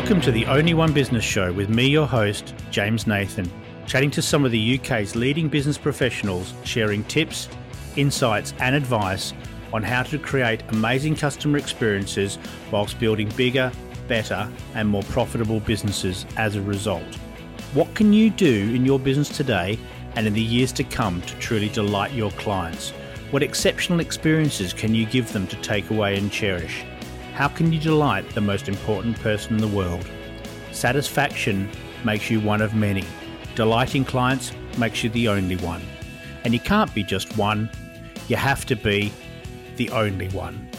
Welcome to the Only One Business Show with me, your host, James Nathan, chatting to some of the UK's leading business professionals, sharing tips, insights, and advice on how to create amazing customer experiences whilst building bigger, better, and more profitable businesses as a result. What can you do in your business today and in the years to come to truly delight your clients? What exceptional experiences can you give them to take away and cherish? How can you delight the most important person in the world? Satisfaction makes you one of many. Delighting clients makes you the only one. And you can't be just one, you have to be the only one.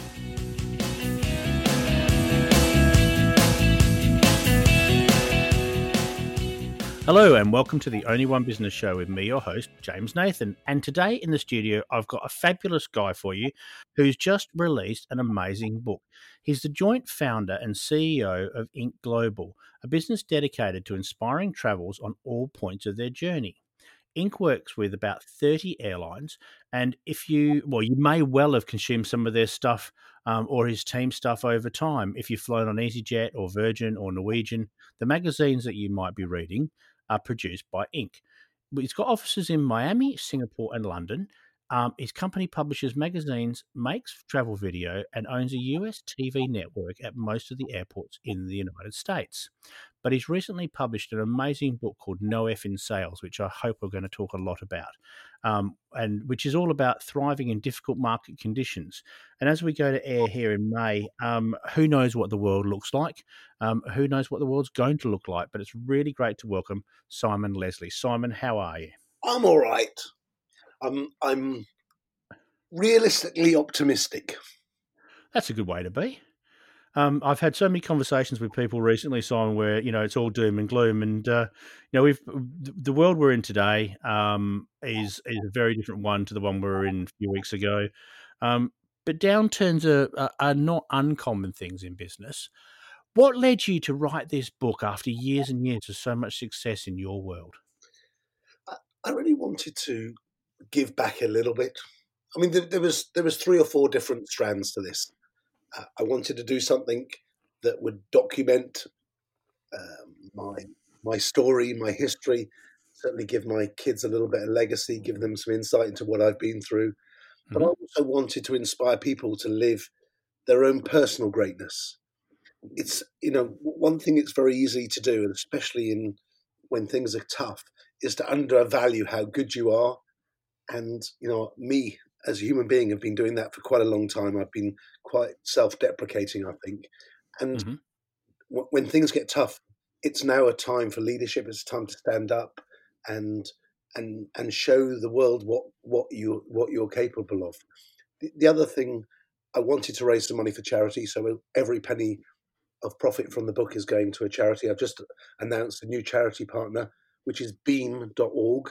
Hello, and welcome to the Only One Business Show with me, your host, James Nathan. And today in the studio, I've got a fabulous guy for you who's just released an amazing book. He's the joint founder and CEO of Ink Global, a business dedicated to inspiring travels on all points of their journey. Ink works with about 30 airlines. And if you, well, you may well have consumed some of their stuff um, or his team stuff over time. If you've flown on EasyJet or Virgin or Norwegian, the magazines that you might be reading are produced by Ink. It's got offices in Miami, Singapore, and London. Um, his company publishes magazines, makes travel video, and owns a US TV network at most of the airports in the United States. But he's recently published an amazing book called No F in Sales, which I hope we're going to talk a lot about, um, and which is all about thriving in difficult market conditions. And as we go to air here in May, um, who knows what the world looks like? Um, who knows what the world's going to look like? But it's really great to welcome Simon Leslie. Simon, how are you? I'm all right. I'm I'm realistically optimistic. That's a good way to be. Um, I've had so many conversations with people recently, Simon, where you know it's all doom and gloom, and uh, you know we've the world we're in today um, is is a very different one to the one we were in a few weeks ago. Um, but downturns are, are not uncommon things in business. What led you to write this book after years and years of so much success in your world? I really wanted to give back a little bit. I mean, there, there was there was three or four different strands to this. I wanted to do something that would document um, my my story, my history. Certainly, give my kids a little bit of legacy, give them some insight into what I've been through. Mm-hmm. But I also wanted to inspire people to live their own personal greatness. It's you know one thing it's very easy to do, and especially in when things are tough, is to undervalue how good you are. And, you know, me as a human being have been doing that for quite a long time. I've been quite self deprecating, I think. And mm-hmm. w- when things get tough, it's now a time for leadership. It's time to stand up and and and show the world what what you what you're capable of. The, the other thing, I wanted to raise some money for charity, so every penny of profit from the book is going to a charity. I've just announced a new charity partner which is beam.org.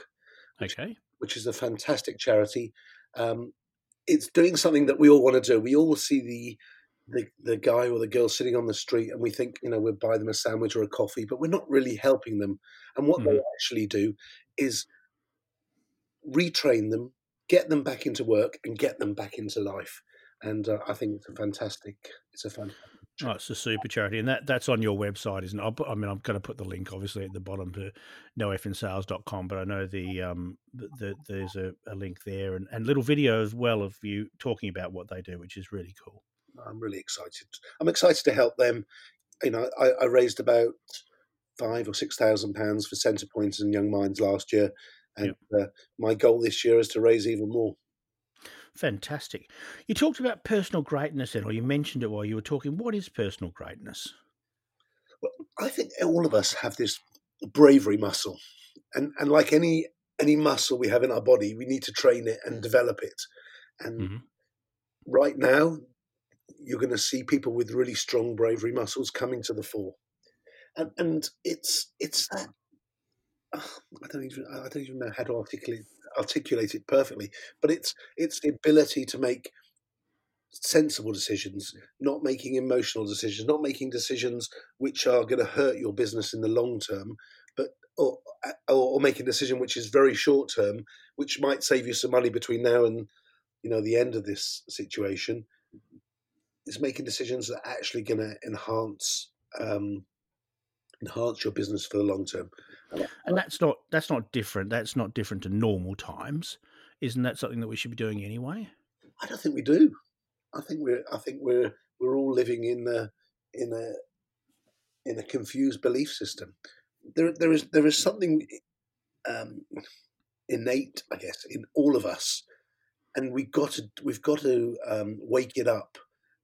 Okay. Which is a fantastic charity. Um, it's doing something that we all want to do. We all see the, the the guy or the girl sitting on the street and we think, you know, we'll buy them a sandwich or a coffee, but we're not really helping them. And what mm. they actually do is retrain them, get them back into work, and get them back into life. And uh, I think it's a fantastic, it's a fantastic Oh, it's a super charity, and that that's on your website, isn't it? Put, I mean, I'm going to put the link obviously at the bottom to nofinsales.com, but I know the um the, the, there's a, a, link there and, and little video as well of you talking about what they do, which is really cool. I'm really excited. I'm excited to help them. You know, I, I raised about five or six thousand pounds for Centre Points and Young Minds last year, and yep. uh, my goal this year is to raise even more. Fantastic. You talked about personal greatness then, or you mentioned it while you were talking. What is personal greatness? Well, I think all of us have this bravery muscle, and and like any any muscle we have in our body, we need to train it and develop it. And mm-hmm. right now, you're going to see people with really strong bravery muscles coming to the fore, and and it's it's that. I don't even I don't even know how to articulate articulate it perfectly, but it's it's the ability to make sensible decisions, not making emotional decisions, not making decisions which are going to hurt your business in the long term, but or, or, or make a decision which is very short term, which might save you some money between now and you know the end of this situation. Is making decisions that are actually going to enhance um, enhance your business for the long term. And that's not that's not different. That's not different to normal times. Isn't that something that we should be doing anyway? I don't think we do. I think we're I think we're we're all living in a in a in a confused belief system. There there is there is something um, innate, I guess, in all of us, and we got to we've got to um, wake it up.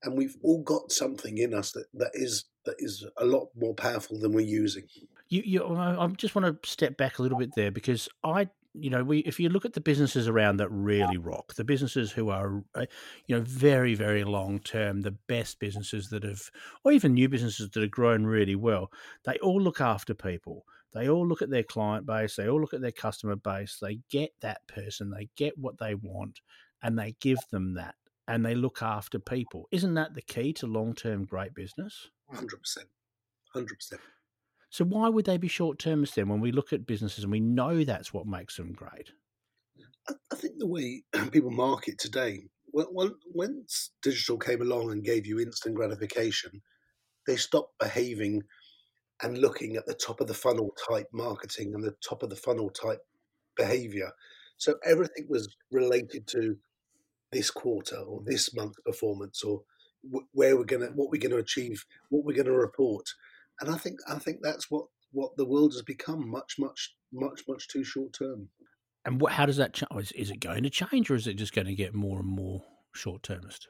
And we've all got something in us that, that is that is a lot more powerful than we're using. You, you, I just want to step back a little bit there because I you know, we if you look at the businesses around that really rock, the businesses who are, uh, you know, very very long term, the best businesses that have, or even new businesses that have grown really well, they all look after people. They all look at their client base. They all look at their customer base. They get that person. They get what they want, and they give them that, and they look after people. Isn't that the key to long term great business? Hundred percent, hundred percent. So why would they be short termists then when we look at businesses and we know that's what makes them great? I, I think the way people market today, when, once digital came along and gave you instant gratification, they stopped behaving and looking at the top of the funnel type marketing and the top of the funnel type behavior. So everything was related to this quarter or this month's performance or where we're going to what we're going to achieve, what we're going to report and I think I think that's what what the world has become much much much much too short term. And what, how does that change? Is, is it going to change, or is it just going to get more and more short termist?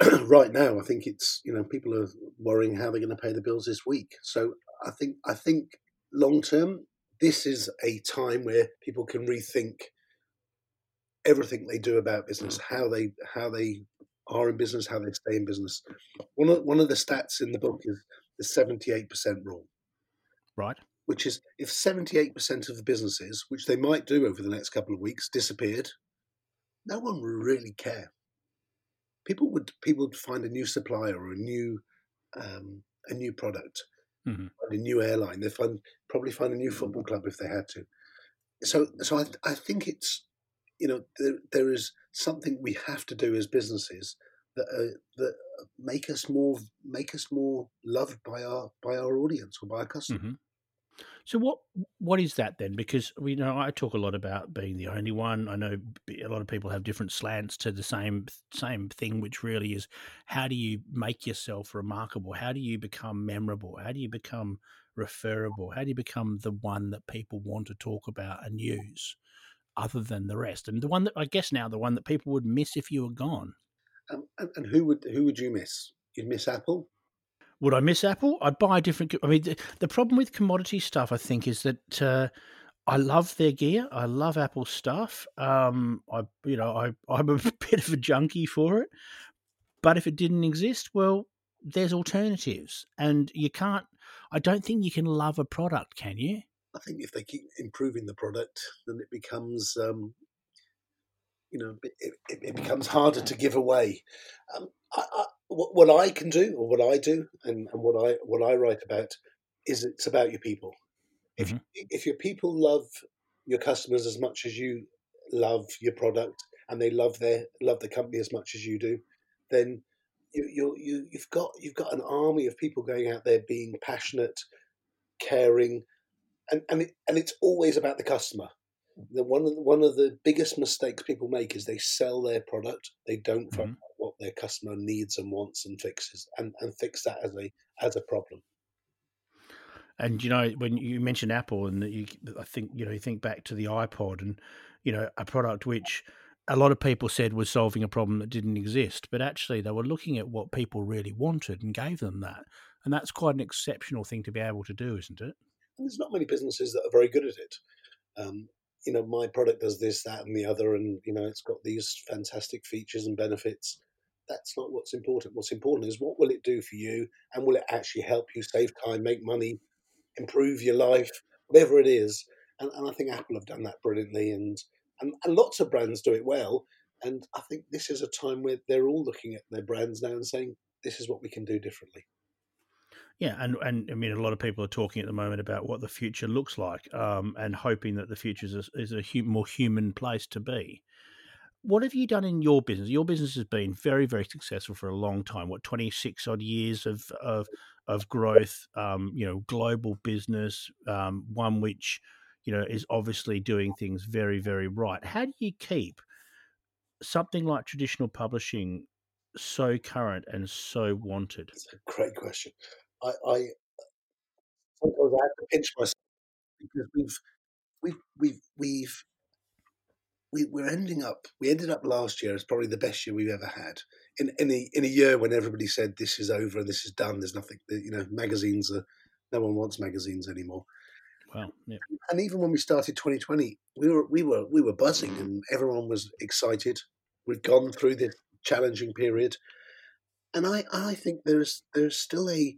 right now, I think it's you know people are worrying how they're going to pay the bills this week. So I think I think long term, this is a time where people can rethink everything they do about business, mm. how they how they are in business, how they stay in business. One of one of the stats in the book is the 78% rule. Right. Which is if 78% of the businesses, which they might do over the next couple of weeks, disappeared, no one would really care. People would people would find a new supplier or a new um, a new product, mm-hmm. a new airline. They find probably find a new football club if they had to. So so I, I think it's you know there, there is something we have to do as businesses that uh, that make us more make us more loved by our by our audience or by our customers. Mm-hmm. So what what is that then? Because we know I talk a lot about being the only one. I know a lot of people have different slants to the same same thing, which really is how do you make yourself remarkable? How do you become memorable? How do you become referable? How do you become the one that people want to talk about and use, other than the rest? And the one that I guess now the one that people would miss if you were gone. Um, and, and who would who would you miss? You'd miss Apple. Would I miss Apple? I'd buy a different. I mean, the, the problem with commodity stuff, I think, is that uh, I love their gear. I love Apple stuff. Um, I, you know, I I'm a bit of a junkie for it. But if it didn't exist, well, there's alternatives, and you can't. I don't think you can love a product, can you? I think if they keep improving the product, then it becomes um, you know, it, it, becomes harder to give away. Um, I, I, what, I can do, or what I do, and, and, what I what I write about, is it's about your people. If mm-hmm. if your people love your customers as much as you love your product, and they love their love the company as much as you do, then you you you you've got you've got an army of people going out there being passionate, caring, and and it, and it's always about the customer the one of the, one of the biggest mistakes people make is they sell their product. They don't mm-hmm. find out what their customer needs and wants and fixes, and, and fix that as a as a problem. And you know, when you mentioned Apple, and you, I think you know, you think back to the iPod, and you know, a product which a lot of people said was solving a problem that didn't exist, but actually they were looking at what people really wanted and gave them that, and that's quite an exceptional thing to be able to do, isn't it? There's not many businesses that are very good at it. Um, you know, my product does this, that, and the other, and you know, it's got these fantastic features and benefits. That's not what's important. What's important is what will it do for you, and will it actually help you save time, make money, improve your life, whatever it is. And, and I think Apple have done that brilliantly, and, and and lots of brands do it well. And I think this is a time where they're all looking at their brands now and saying, "This is what we can do differently." Yeah, and and I mean, a lot of people are talking at the moment about what the future looks like, um, and hoping that the future is a, is a more human place to be. What have you done in your business? Your business has been very, very successful for a long time. What twenty six odd years of of of growth, um, you know, global business, um, one which, you know, is obviously doing things very, very right. How do you keep something like traditional publishing so current and so wanted? It's a great question. I, I sometimes I have to pinch myself because we've we've we've we've we, we're ending up we ended up last year as probably the best year we've ever had. In in a, in a year when everybody said this is over and this is done there's nothing you know magazines are no one wants magazines anymore. Well yeah. and even when we started 2020 we were we were we were buzzing and everyone was excited. We've gone through this challenging period. And i i think there's there's still a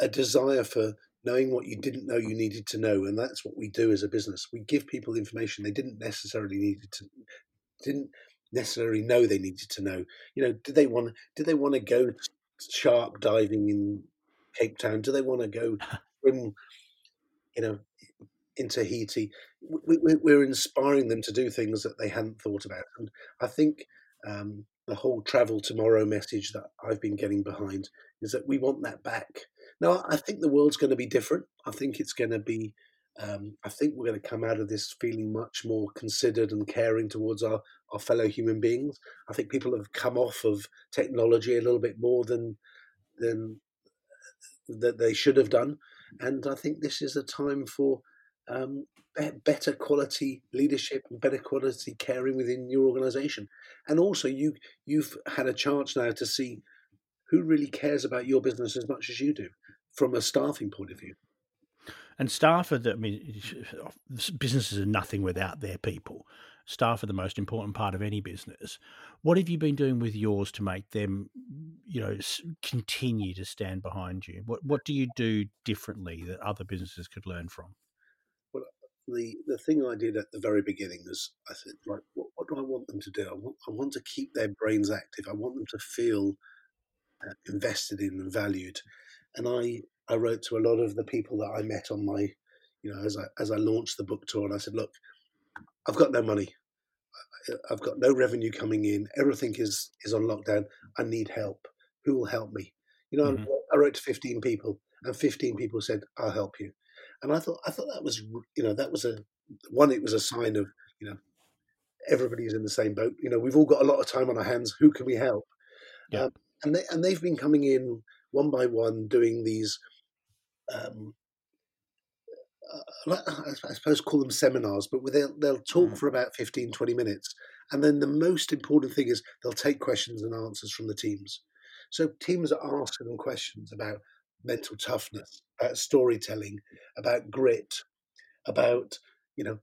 a desire for knowing what you didn't know you needed to know and that's what we do as a business. We give people information they didn't necessarily need to didn't necessarily know they needed to know. You know did they want did they want to go shark diving in cape town? Do they want to go swim you know in tahiti we, we're inspiring them to do things that they hadn't thought about. And i think um, the whole travel tomorrow message that i've been getting behind is that we want that back no, I think the world's going to be different. I think it's going to be. Um, I think we're going to come out of this feeling much more considered and caring towards our, our fellow human beings. I think people have come off of technology a little bit more than than that they should have done, and I think this is a time for um, better quality leadership and better quality caring within your organisation. And also, you you've had a chance now to see who really cares about your business as much as you do from a staffing point of view. And staff are the, I mean, businesses are nothing without their people. Staff are the most important part of any business. What have you been doing with yours to make them, you know, continue to stand behind you? What What do you do differently that other businesses could learn from? Well, the the thing I did at the very beginning was I said, right, what, what do I want them to do? I want I want to keep their brains active. I want them to feel invested in and valued and I I wrote to a lot of the people that I met on my, you know, as I as I launched the book tour, and I said, look, I've got no money, I've got no revenue coming in, everything is is on lockdown. I need help. Who will help me? You know, mm-hmm. I wrote to fifteen people, and fifteen people said, I'll help you. And I thought I thought that was you know that was a one. It was a sign of you know everybody's in the same boat. You know, we've all got a lot of time on our hands. Who can we help? Yeah. Um, and they and they've been coming in one by one doing these. Um, uh, I suppose call them seminars, but they'll, they'll talk mm. for about 15, 20 minutes. And then the most important thing is they'll take questions and answers from the teams. So teams are asking them questions about mental toughness, about storytelling, about grit, about, you know,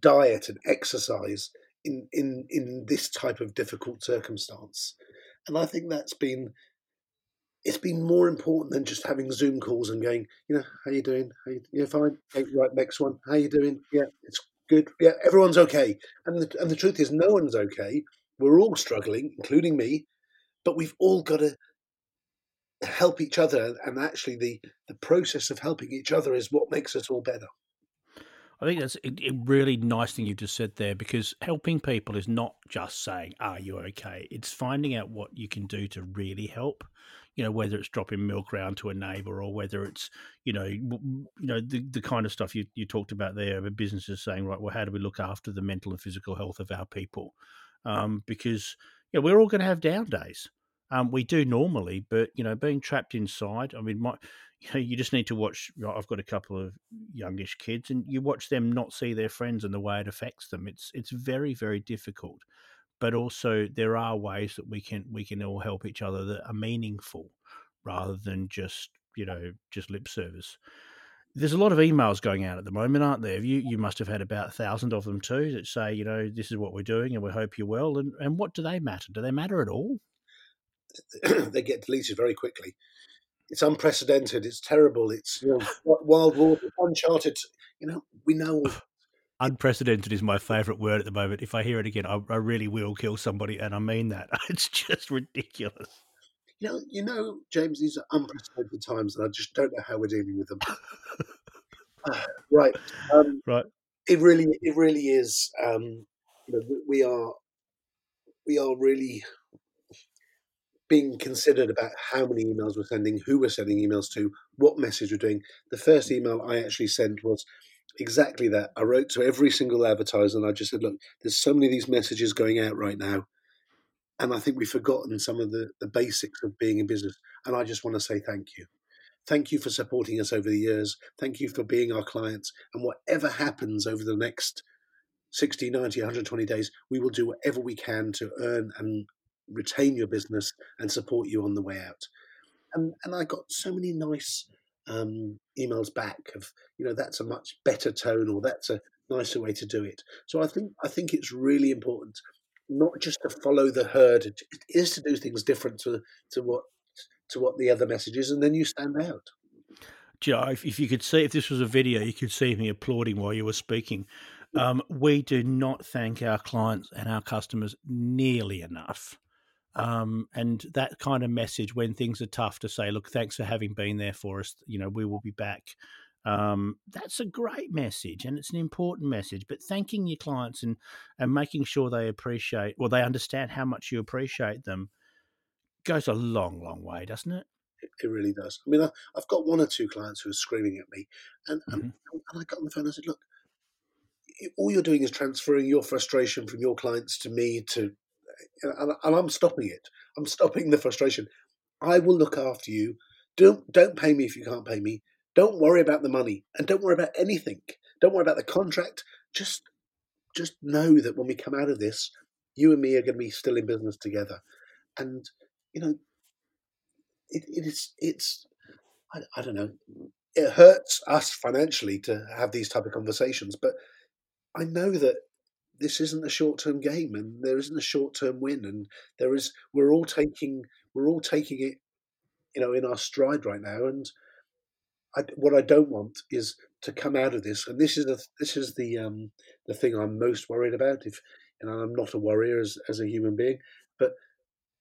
diet and exercise in, in, in this type of difficult circumstance. And I think that's been it's been more important than just having Zoom calls and going, you know, how you doing? How you, you're fine. Okay, right, next one. How you doing? Yeah, it's good. Yeah, everyone's okay. And the, and the truth is, no one's okay. We're all struggling, including me, but we've all got to help each other. And actually, the the process of helping each other is what makes us all better. I think that's a, really nice thing you just said there because helping people is not just saying, "Are you okay?" It's finding out what you can do to really help you know whether it's dropping milk around to a neighbor or whether it's you know you know the, the kind of stuff you, you talked about there of businesses saying right well how do we look after the mental and physical health of our people um, because you know, we're all going to have down days um, we do normally but you know being trapped inside i mean my you know you just need to watch i've got a couple of youngish kids and you watch them not see their friends and the way it affects them. It's it's very very difficult but also there are ways that we can we can all help each other that are meaningful rather than just you know just lip service. There's a lot of emails going out at the moment aren't there? You you must have had about a thousand of them too that say you know this is what we're doing and we hope you're well and and what do they matter? Do they matter at all they get deleted very quickly it's unprecedented it's terrible it's know, wild water uncharted you know we know unprecedented is my favorite word at the moment. If I hear it again, I, I, really will kill somebody, and I mean that. It's just ridiculous. You know, you know, James, these are unprecedented times, and I just don't know how we're dealing with them. uh, right, um, right. It really, it really is. Um, you know, we are, we are really being considered about how many emails we're sending, who we're sending emails to, what message we're doing. The first mm. email I actually sent was exactly that. I wrote to every single advertiser and I just said, look, there's so many of these messages going out right now. And I think we've forgotten some of the, the basics of being in business. And I just want to say thank you. Thank you for supporting us over the years. Thank you for being our clients. And whatever happens over the next 60, 90, 120 days, we will do whatever we can to earn and retain your business and support you on the way out. And and I got so many nice um, emails back of you know that's a much better tone or that's a nicer way to do it. So I think I think it's really important not just to follow the herd. It is to do things different to to what to what the other message is, and then you stand out. Joe, if, if you could see, if this was a video, you could see me applauding while you were speaking. Um, we do not thank our clients and our customers nearly enough. Um, and that kind of message when things are tough to say, look, thanks for having been there for us. You know, we will be back. Um, that's a great message and it's an important message. But thanking your clients and, and making sure they appreciate, or they understand how much you appreciate them goes a long, long way, doesn't it? It, really does. I mean, I, have got one or two clients who are screaming at me, and, mm-hmm. and, and I got on the phone and I said, look, all you're doing is transferring your frustration from your clients to me to and, and I'm stopping it. I'm stopping the frustration. I will look after you. Don't don't pay me if you can't pay me. Don't worry about the money, and don't worry about anything. Don't worry about the contract. Just just know that when we come out of this, you and me are going to be still in business together. And you know, it, it is it's I, I don't know. It hurts us financially to have these type of conversations, but I know that this isn't a short term game and there isn't a short term win and there is we're all taking we're all taking it you know in our stride right now and I, what I don't want is to come out of this and this is the this is the um the thing I'm most worried about if and I'm not a worrier as as a human being but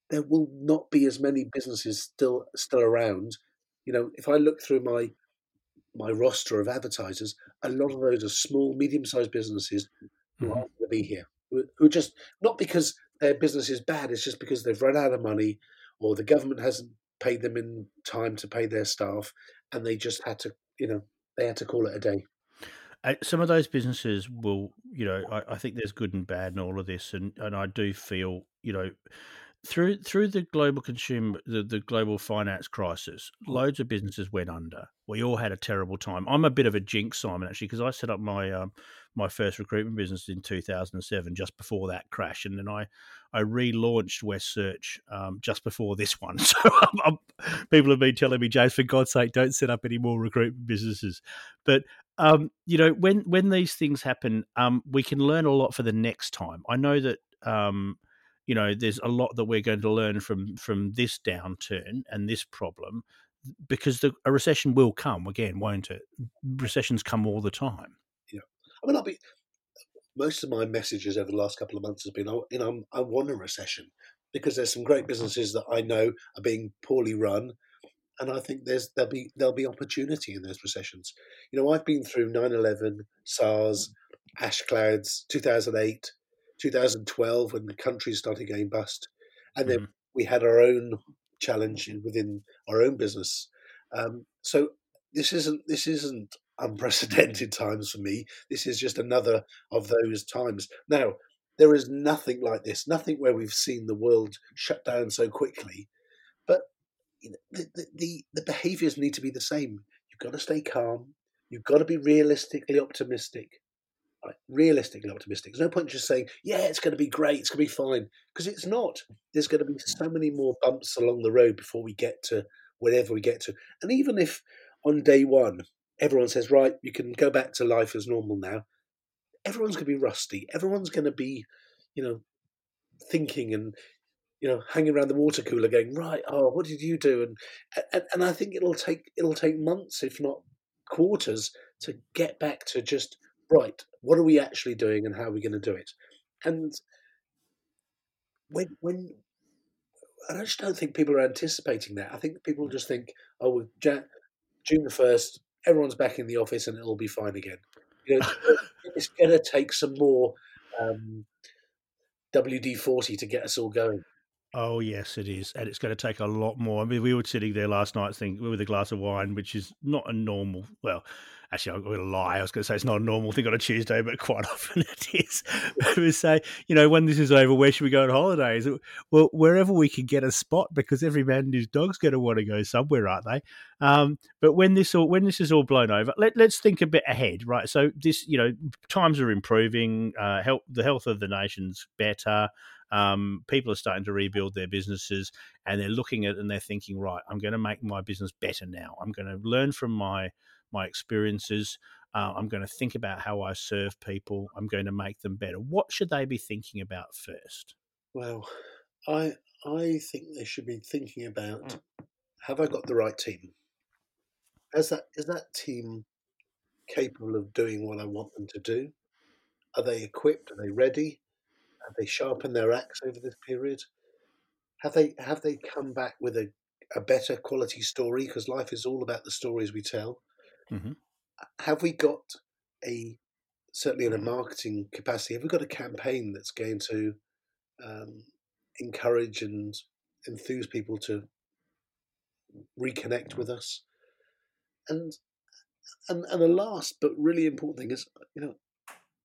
there will not be as many businesses still still around. You know if I look through my my roster of advertisers a lot of those are small medium sized businesses who mm-hmm. aren't going to be here, who, who just not because their business is bad, it's just because they've run out of money or the government hasn't paid them in time to pay their staff, and they just had to, you know, they had to call it a day. Uh, some of those businesses will, you know, I, I, think there's good and bad in all of this, and and I do feel, you know, through through the global consumer the, the global finance crisis loads of businesses went under. We all had a terrible time. I'm a bit of a jinx simon actually because i set up my um, my first recruitment business in 2007 just before that crash and then i i relaunched west search um, just before this one. So I'm, I'm, people have been telling me james for god's sake don't set up any more recruitment businesses. But um, you know when when these things happen um, we can learn a lot for the next time. I know that um, you know there's a lot that we're going to learn from from this downturn and this problem because the, a recession will come again won't it? Recessions come all the time. Yeah. I mean i'll be most of my messages over the last couple of months has been oh, you know i want a recession because there's some great mm-hmm. businesses that i know are being poorly run and I think there's there'll be there'll be opportunity in those recessions. You know, I've been through 9/11, SARS, mm-hmm. ash clouds, 2008, 2012 when the country started going bust, and then mm. we had our own challenge within our own business. Um, so this isn't this isn't unprecedented times for me. This is just another of those times. Now there is nothing like this, nothing where we've seen the world shut down so quickly. But the the, the, the behaviours need to be the same. You've got to stay calm. You've got to be realistically optimistic like, realistically optimistic. There's no point just saying, yeah, it's going to be great, it's going to be fine, because it's not. There's going to be so many more bumps along the road before we get to wherever we get to. And even if on day one everyone says, right, you can go back to life as normal now, everyone's going to be rusty. Everyone's going to be, you know, thinking and you know hanging around the water cooler going right oh what did you do and and, and i think it'll take it'll take months if not quarters to get back to just right, what are we actually doing and how are we going to do it? And when when I just don't think people are anticipating that. I think people just think, oh, June the first, everyone's back in the office and it'll be fine again. You know, it's going to take some more um, WD forty to get us all going. Oh yes, it is, and it's going to take a lot more. I mean, we were sitting there last night, thinking with a glass of wine, which is not a normal. Well, actually, I'm going to lie. I was going to say it's not a normal thing on a Tuesday, but quite often it is. we say, you know, when this is over, where should we go on holidays? Well, wherever we can get a spot, because every man and his dog's going to want to go somewhere, aren't they? Um, but when this all when this is all blown over, let, let's think a bit ahead, right? So this, you know, times are improving. Uh, help the health of the nation's better. Um, people are starting to rebuild their businesses and they're looking at and they're thinking, right, I'm going to make my business better now. I'm going to learn from my my experiences. Uh, I'm going to think about how I serve people. I'm going to make them better. What should they be thinking about first? Well, I I think they should be thinking about have I got the right team? Is that is that team capable of doing what I want them to do? Are they equipped? Are they ready? Have they sharpened their axe over this period? Have they have they come back with a, a better quality story? Because life is all about the stories we tell. Mm-hmm. Have we got a certainly in a marketing capacity? Have we got a campaign that's going to um, encourage and enthuse people to reconnect with us? And and and the last but really important thing is, you know,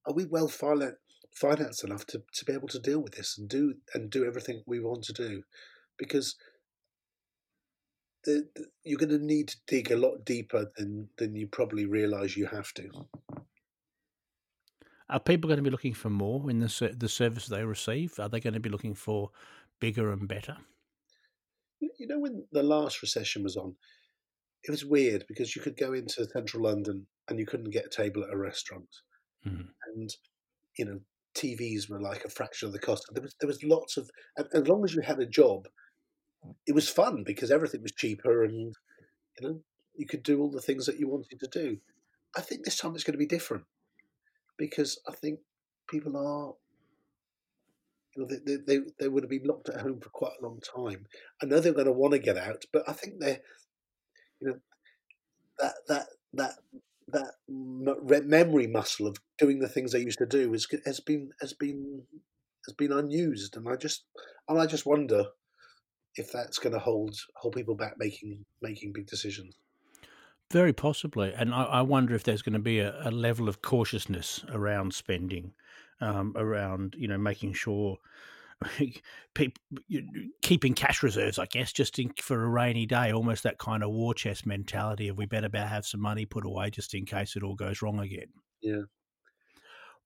are we well finance enough to, to be able to deal with this and do and do everything we want to do because the, the, you're going to need to dig a lot deeper than than you probably realize you have to. Are people going to be looking for more in the the service they receive? Are they going to be looking for bigger and better? You know when the last recession was on it was weird because you could go into central london and you couldn't get a table at a restaurant mm-hmm. and you know TVs were like a fraction of the cost. There was there was lots of as long as you had a job, it was fun because everything was cheaper and you know you could do all the things that you wanted to do. I think this time it's going to be different because I think people are you know, they, they, they would have been locked at home for quite a long time. I know they're going to want to get out, but I think they're, you know, that that that that memory muscle of doing the things they used to do is, has been has been has been unused, and I just and I just wonder if that's going to hold hold people back making making big decisions. Very possibly, and I, I wonder if there's going to be a, a level of cautiousness around spending, um, around you know making sure people keeping cash reserves, I guess, just in, for a rainy day, almost that kind of war chest mentality of we better have some money put away just in case it all goes wrong again. Yeah.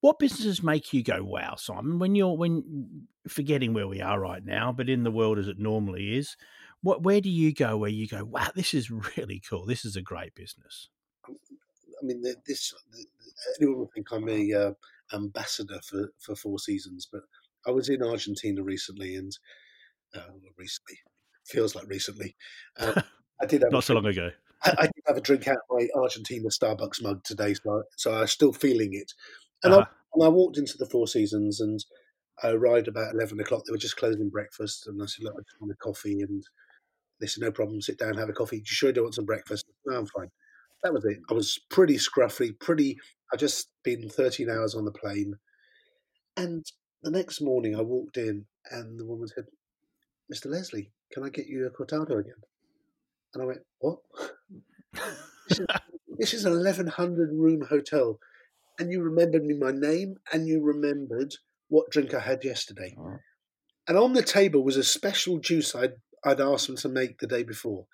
What businesses make you go, wow, Simon? When you're when forgetting where we are right now, but in the world as it normally is, what where do you go where you go, wow, this is really cool. This is a great business. I mean, this anyone would think I'm a uh, ambassador for for Four Seasons, but I was in Argentina recently, and uh, recently feels like recently. Uh, I did have not so long ago. I, I, did have a drink out of my Argentina Starbucks mug today, so I, so I'm still feeling it. And, uh-huh. I, and I walked into the Four Seasons, and I arrived about eleven o'clock. They were just closing breakfast, and I said, "Look, I just want a coffee." And they said, "No problem. Sit down, have a coffee. You sure you don't want some breakfast?" No, I'm fine. That was it. I was pretty scruffy, pretty. I just been 13 hours on the plane, and the next morning I walked in and the woman said, Mr. Leslie, can I get you a cortado again? And I went, What? this, is, this is an 1100 room hotel. And you remembered me my name and you remembered what drink I had yesterday. Oh. And on the table was a special juice I'd, I'd asked them to make the day before.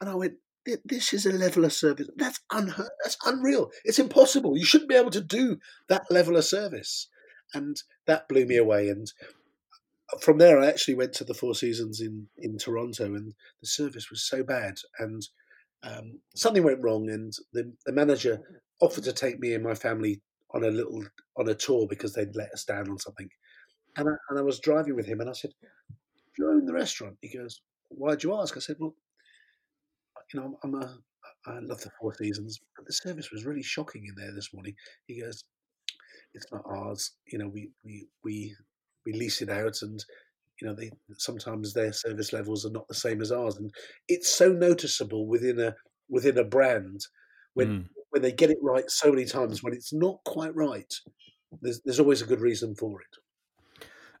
And I went, this is a level of service that's unheard that's unreal it's impossible you shouldn't be able to do that level of service and that blew me away. And from there, I actually went to the Four Seasons in in Toronto, and the service was so bad, and um, something went wrong, and the, the manager offered to take me and my family on a little on a tour because they'd let us down on something. And I, and I was driving with him, and I said, "Do you own the restaurant?" He goes, "Why'd you ask?" I said, "Well, you know, I'm, I'm a I love the Four Seasons, but the service was really shocking in there this morning." He goes, it's not ours. You know, we we we we lease it out, and you know, they sometimes their service levels are not the same as ours, and it's so noticeable within a within a brand when mm. when they get it right so many times. When it's not quite right, there's there's always a good reason for it.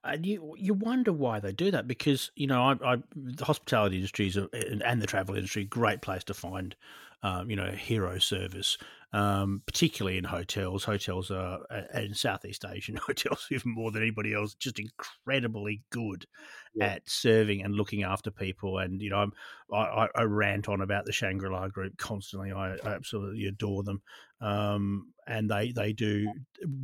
And you you wonder why they do that because you know I, I the hospitality industry is a, and the travel industry great place to find um, you know hero service um, particularly in hotels. Hotels are in Southeast Asian hotels even more than anybody else, just incredibly good yeah. at serving and looking after people. And you know, I'm, I, I rant on about the Shangri La Group constantly. I, I absolutely adore them, um, and they they do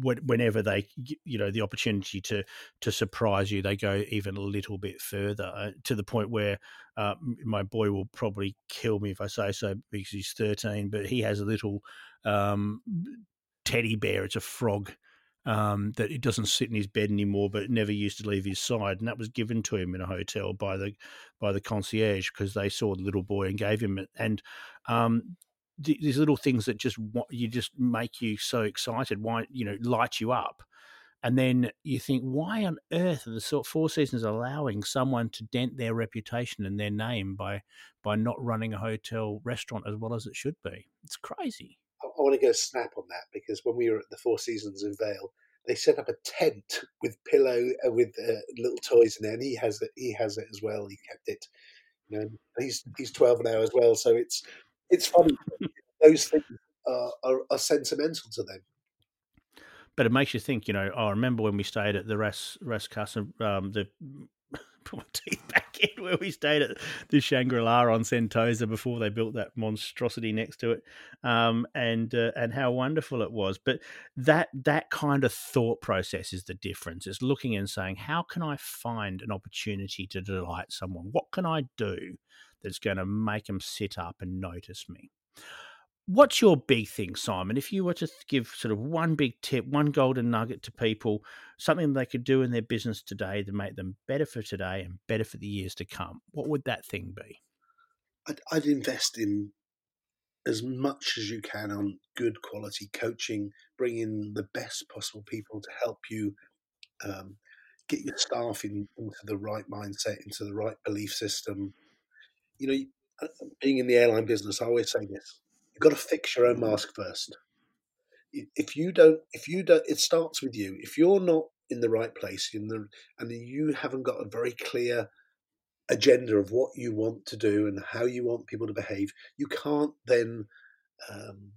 whenever they you know the opportunity to to surprise you, they go even a little bit further uh, to the point where uh, my boy will probably kill me if I say so because he's 13, but he has a little um, teddy bear. It's a frog um, that it doesn't sit in his bed anymore, but it never used to leave his side, and that was given to him in a hotel by the by the concierge because they saw the little boy and gave him it. And um, these little things that just you just make you so excited, why you know light you up. And then you think, why on earth are the Four Seasons allowing someone to dent their reputation and their name by by not running a hotel restaurant as well as it should be? It's crazy. I, want to go snap on that because when we were at the Four Seasons in Vail, they set up a tent with pillow uh, with uh, little toys in there, and he has it. He has it as well. He kept it. You know, he's he's twelve now as well, so it's it's funny. Those things are, are, are sentimental to them but it makes you think. You know, I remember when we stayed at the Ras Ras Castle, um, the teeth back in where we stayed at the Shangri La on Sentosa before they built that monstrosity next to it, um, and uh, and how wonderful it was. But that that kind of thought process is the difference. It's looking and saying, how can I find an opportunity to delight someone? What can I do that's going to make them sit up and notice me? What's your big thing, Simon? If you were to give sort of one big tip, one golden nugget to people, something they could do in their business today to make them better for today and better for the years to come, what would that thing be? I'd, I'd invest in as much as you can on good quality coaching, bring in the best possible people to help you um, get your staff in, into the right mindset, into the right belief system. You know, uh, being in the airline business, I always say this You've got to fix your own mask first. If you don't, if you don't, it starts with you. If you're not in the right place, in the and you haven't got a very clear agenda of what you want to do and how you want people to behave, you can't then um,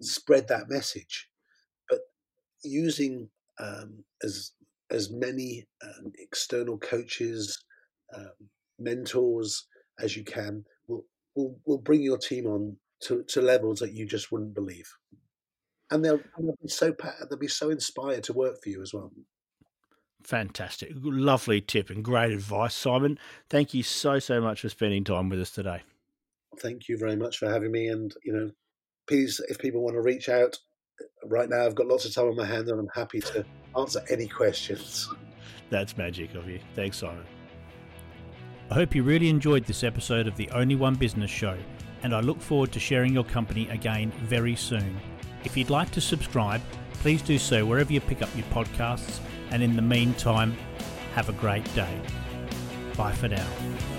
spread that message. But using um, as as many um, external coaches, um, mentors as you can will will will bring your team on to, to levels that you just wouldn't believe. And they'll, they'll be so they'll be so inspired to work for you as well. Fantastic. Lovely tip and great advice, Simon. Thank you so, so much for spending time with us today. Thank you very much for having me. And, you know, please, if people want to reach out, uh, right now I've got lots of time on my hands and I'm happy to answer any questions. That's magic of you. Thanks, Simon. I hope you really enjoyed this episode of the Only One Business Show and I look forward to sharing your company again very soon. If you'd like to subscribe, please do so wherever you pick up your podcasts, and in the meantime, have a great day. Bye for now.